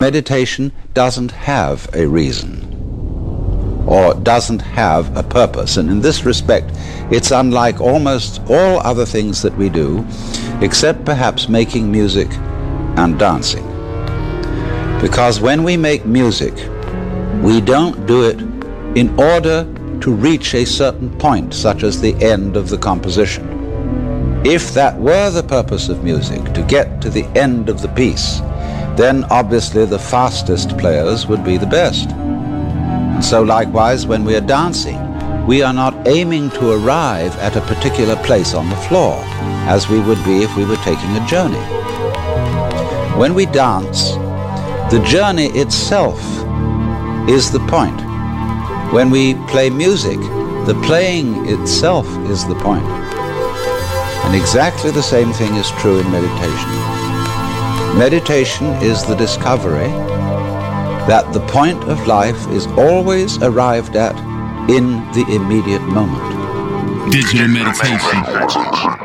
Meditation doesn't have a reason or doesn't have a purpose. And in this respect, it's unlike almost all other things that we do, except perhaps making music and dancing. Because when we make music, we don't do it in order to reach a certain point, such as the end of the composition. If that were the purpose of music, to get to the end of the piece, then obviously the fastest players would be the best. So likewise, when we are dancing, we are not aiming to arrive at a particular place on the floor, as we would be if we were taking a journey. When we dance, the journey itself is the point. When we play music, the playing itself is the point. And exactly the same thing is true in meditation. Meditation is the discovery that the point of life is always arrived at in the immediate moment. Digital meditation.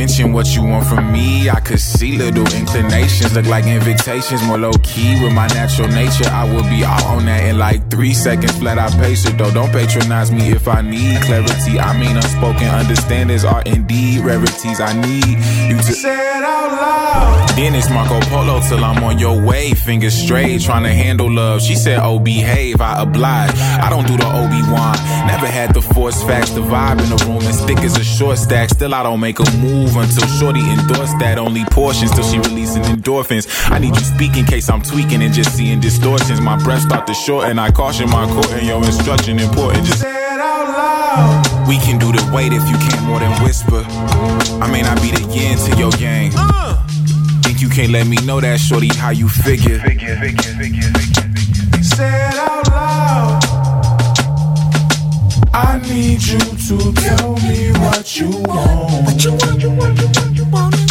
Mentioned, what you want from me. Inclinations, look like invitations, more low key with my natural nature. I will be out on that in like three seconds, flat I pace it though. Don't patronize me if I need clarity. I mean, unspoken understandings are indeed rarities. I need you to say it out loud. Then it's Marco Polo till I'm on your way, fingers straight, trying to handle love. She said, Oh, behave, I oblige. I don't do the Obi Wan. Never had the force facts, the vibe in the room as thick as a short stack. Still, I don't make a move until Shorty endorse that. Only portions till she releasing endorphins. I need you speak in case I'm tweaking and just seeing distortions. My breath start to shorten. I caution my court and your instruction important. Just say it out loud. We can do the wait if you can't more than whisper. I may not be the yin to your gang. Uh. Think you can't let me know that, Shorty, how you figure. Say it out loud. I need you to tell me what you want. What you want, you want, you want, you want.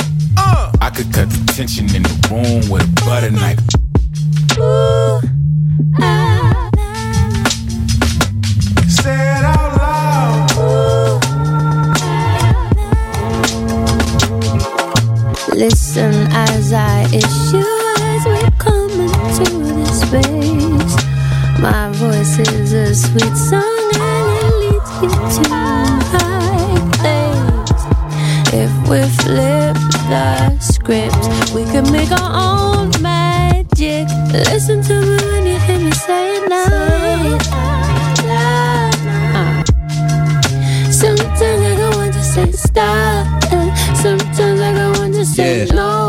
I could cut the tension in the room with a butter knife. Ooh, ah, Say it out loud. Ooh, Listen as I issue as we come into this space. My voice is a sweet song and it leads you to high place. if we flip the script, we can make our own magic. Listen to me when you hear me say it now. Uh. Sometimes I don't want to say stop. And sometimes I go want to say Yes. no.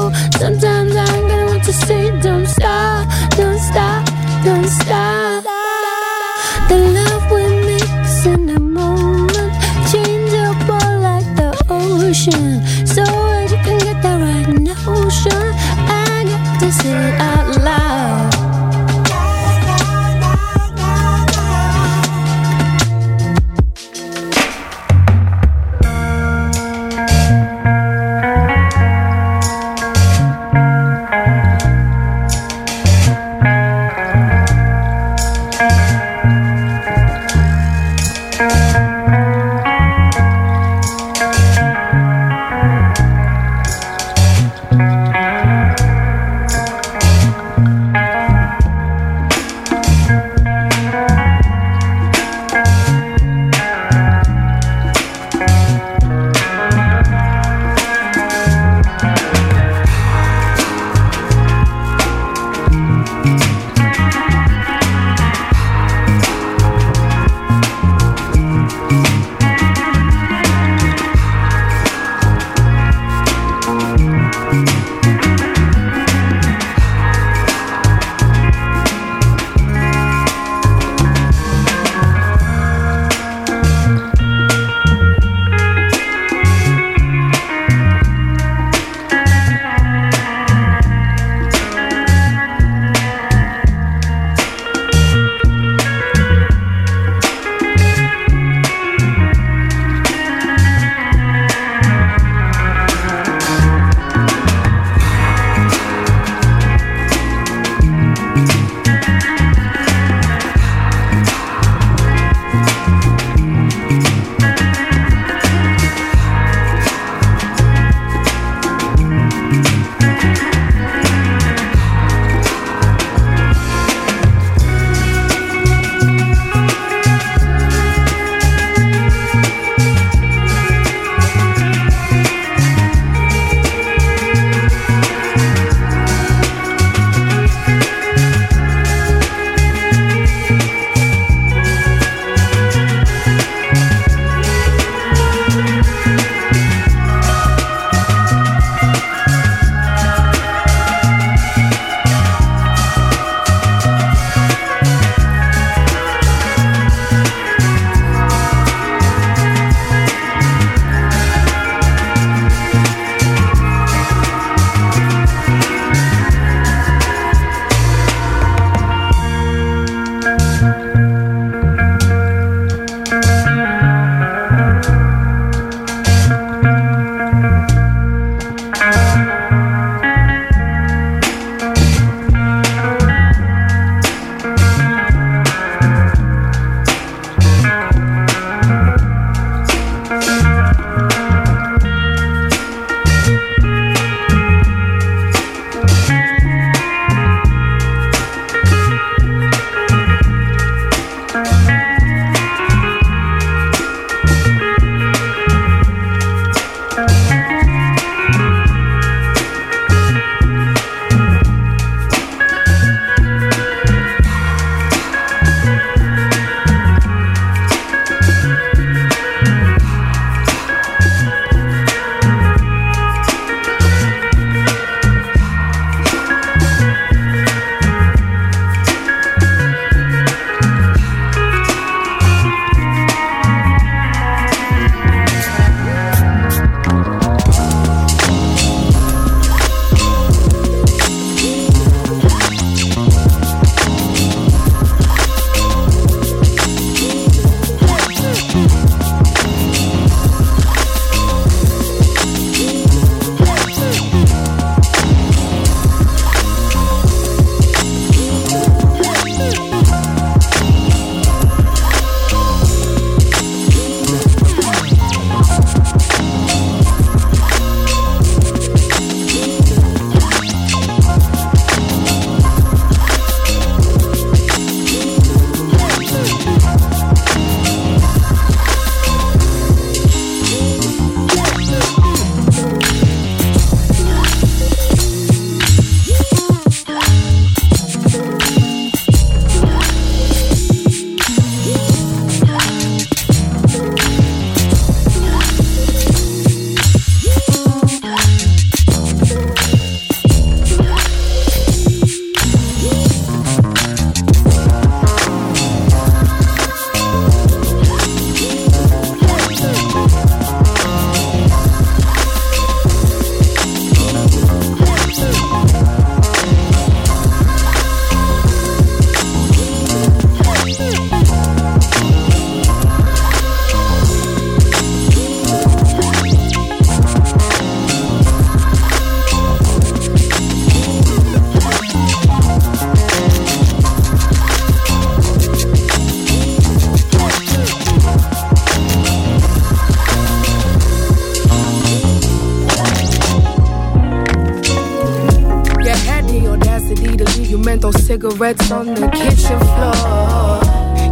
Cigarettes on the kitchen floor.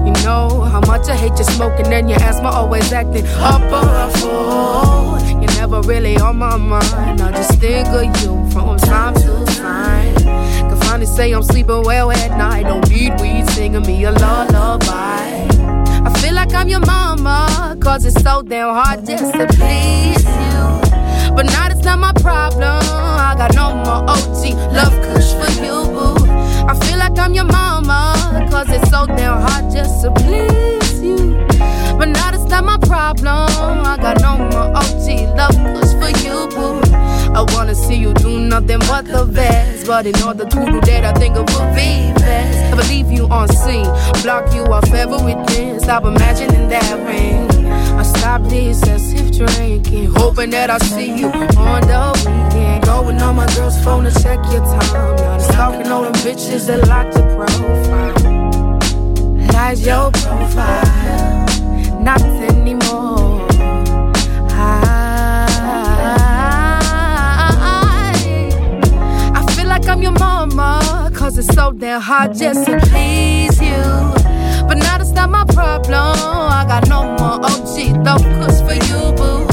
You know how much I hate you smoking, and your asthma always acting up or a fool. You're never really on my mind. I just think of you from time to time. Can finally say I'm sleeping well at night. Don't need weed singing me a lullaby. I feel like I'm your mama, cause it's so damn hard just to please you. But now it's not my problem. I got no more OG love I feel like I'm your mama, cause it's so damn hard just to please you. But now that's not my problem. I got no more OG love kush for you, boo. I wanna see you do nothing but the best. But in order to do that, I think it would be best. If I leave you on seen, block you off everything. Stop imagining that ring. I stop this as if drinking, hoping that I see you on the weekend. Going on my girl's phone to check your time. Now stalking all them bitches that locked your profile. Hide your profile, not anymore. I, I feel like I'm your mama, cause it's so damn hard just to please you. But that's not my problem. I got no more OG love for you, boo.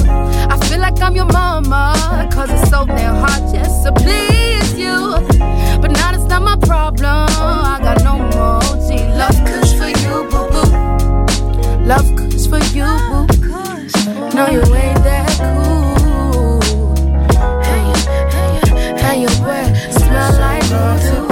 I feel like I'm your mama, cause it's so damn hard just to please you. But now that's not my problem. I got no more OG love for you, boo boo. Love kush for you, boo. No, you ain't that cool. And you, and you, and your breath smell like you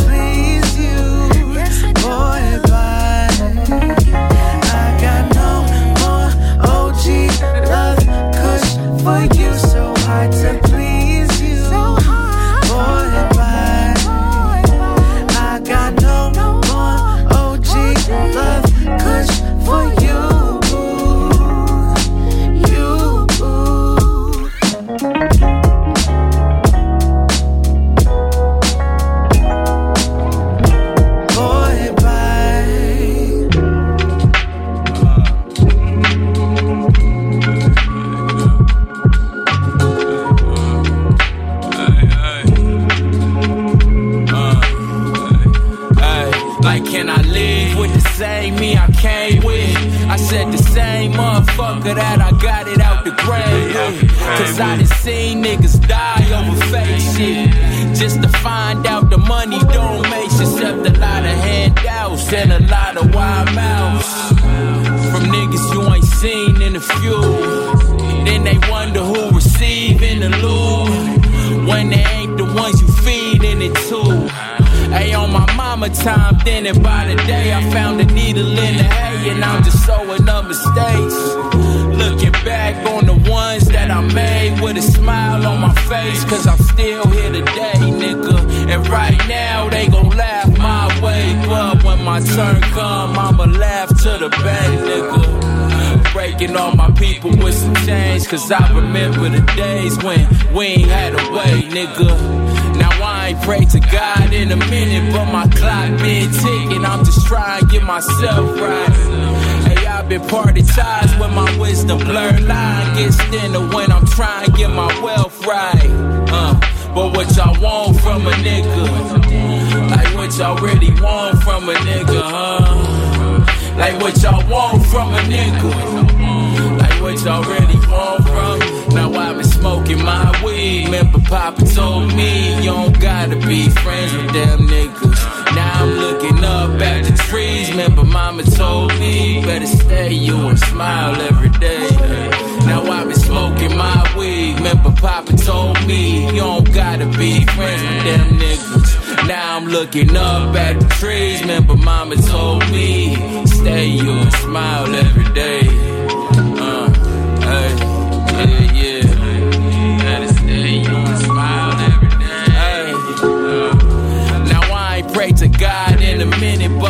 myself right. Hey, I've been party ties when my wisdom blurred line gets thinner when I'm trying to get my wealth right. Uh, but what y'all want from a nigga? Like what y'all really want from a nigga, huh? Like what y'all want from a nigga? Like what y'all really want from? Now I've been smoking my weed. Remember Papa told me you don't gotta be friends with them niggas. I'm looking up at the trees. Remember Mama told me better stay you and smile every day. Now I've been smoking my weed. Remember Papa told me you don't gotta be friends with them niggas. Now I'm looking up at the trees. Remember Mama told me stay you and smile every day. Uh, hey, yeah, yeah.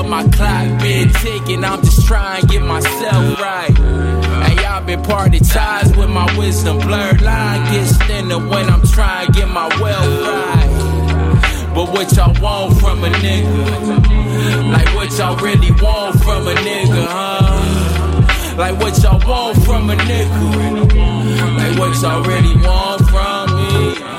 Minute, my clock been ticking. I'm just trying to get myself right. Hey, I've been party ties with my wisdom. Blurred line gets thinner when I'm trying to get my wealth right. But what y'all want from a nigga? Like what y'all really want from a nigga, huh? Like what y'all want from a nigga? Y'all? Like what y'all really want from me?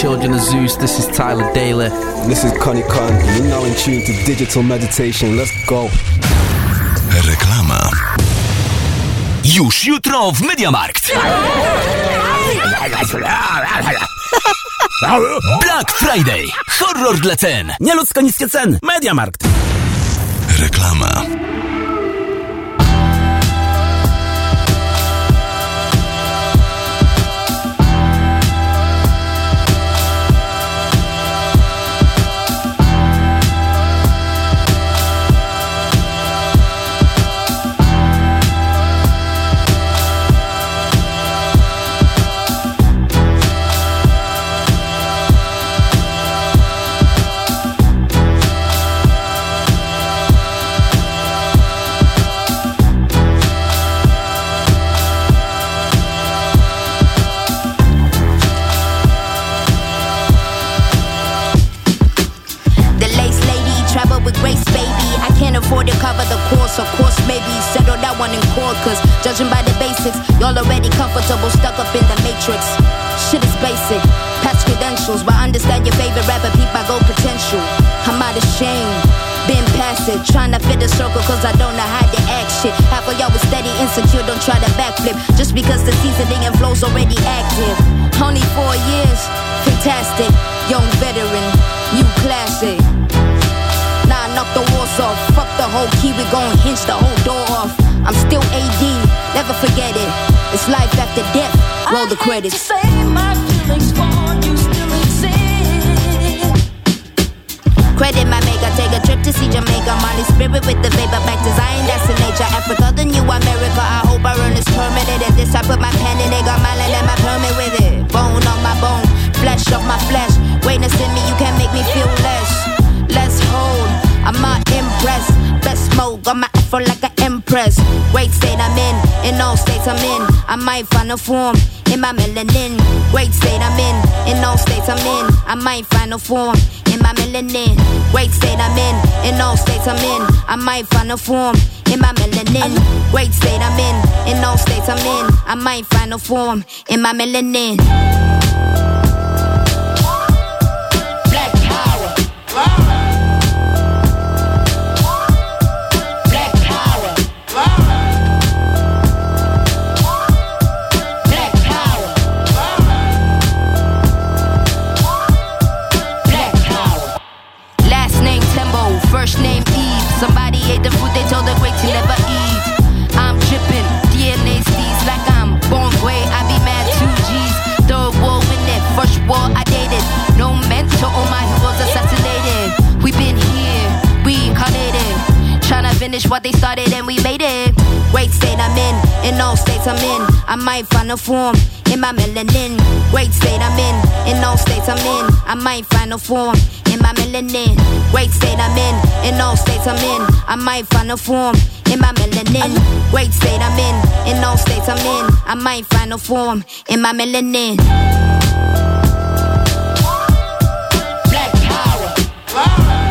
Children of Zeus. This is Tyler Daly. This is Connie Khan, and you're now in tune to Digital Meditation. Let's go. Reklama. Już jutro w Mediamarkt. Black Friday. Horror dla cen. Nieludzko niskie ceny. Mediamarkt. Reklama. Backflip. Just because the seasoning and flow's already active. Only four years, fantastic. Young veteran, new classic. Nah, knock the walls off. Fuck the whole key, we gon' hinge the whole door off. I'm still AD, never forget it. It's life after death. Roll the credits. Credit my maker, take a trip to see Jamaica. Molly spirit with the vapor back to Zion, that's the nature. Africa, the new America. I hope I earn this permanent. And this I put my pen in, they got my land and my permit with it. Bone on my bone, flesh off my flesh. Greatness in me, you can't make me feel less. Let's hold, I'm not impressed. Best smoke, got my afro like an empress. Great state I'm in, in all states I'm in. I might find a form in my melanin. Great state I'm in, in all states I'm in. I might find a form melanin. Great state I'm in, in all states I'm in. I might find a form in my melanin. Great state I'm in, in all states I'm in. I might find a form in my melanin. Black power. Black Tryna finish what they started and we made it. Great state I'm in, in all states I'm in. I might find a form in my melanin. Great state I'm in, in all states I'm in. I might find a form in my melanin. Great state I'm in, in all states I'm in. I might find a form in my melanin. Great state I'm in, in all states I'm in. I might find a form in my melanin. Black power.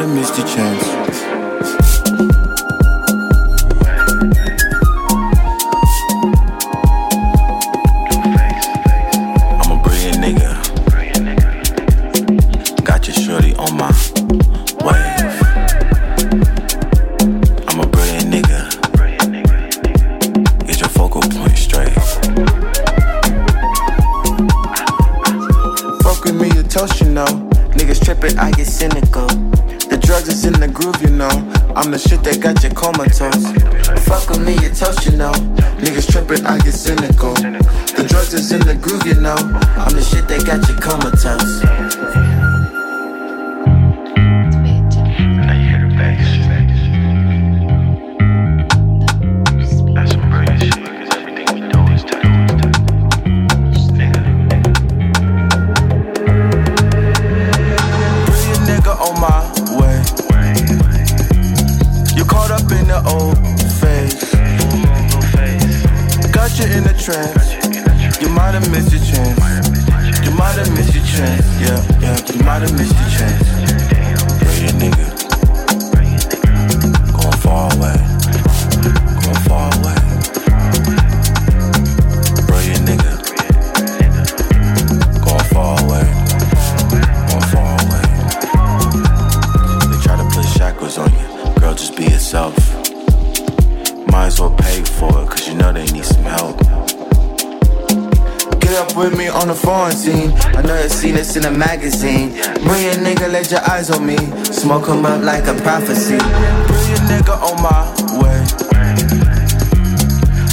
In magazine. Bring a nigga, let your eyes on me. Smoke him up like a prophecy. Bring a nigga on my way.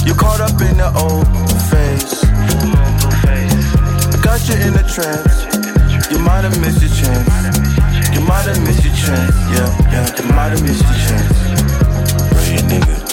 You caught up in the old face. Got you in a trance. You might have missed your chance. You might have missed your chance. Yeah, yeah, you might have missed your chance. Bring a nigga.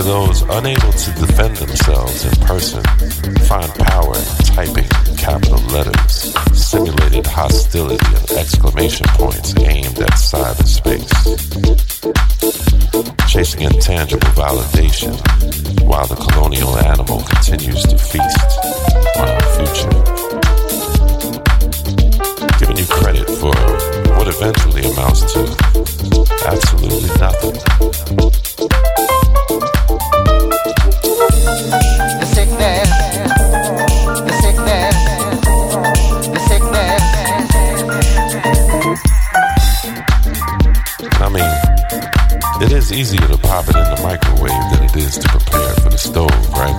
Where those unable to defend themselves in person find power in typing capital letters, simulated hostility, and exclamation points aimed at cyberspace. Chasing intangible validation while the colonial animal continues to feast on our future. Giving you credit for what eventually amounts to absolutely nothing. It is easier to pop it in the microwave than it is to prepare for the stove, right?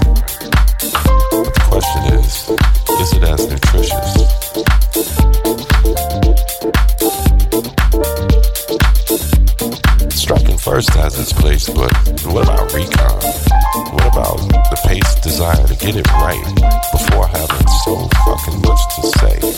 But the question is, is it as nutritious? Striking first has its place, but what about recon? What about the pace desire to get it right before having so fucking much to say?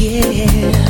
yeah.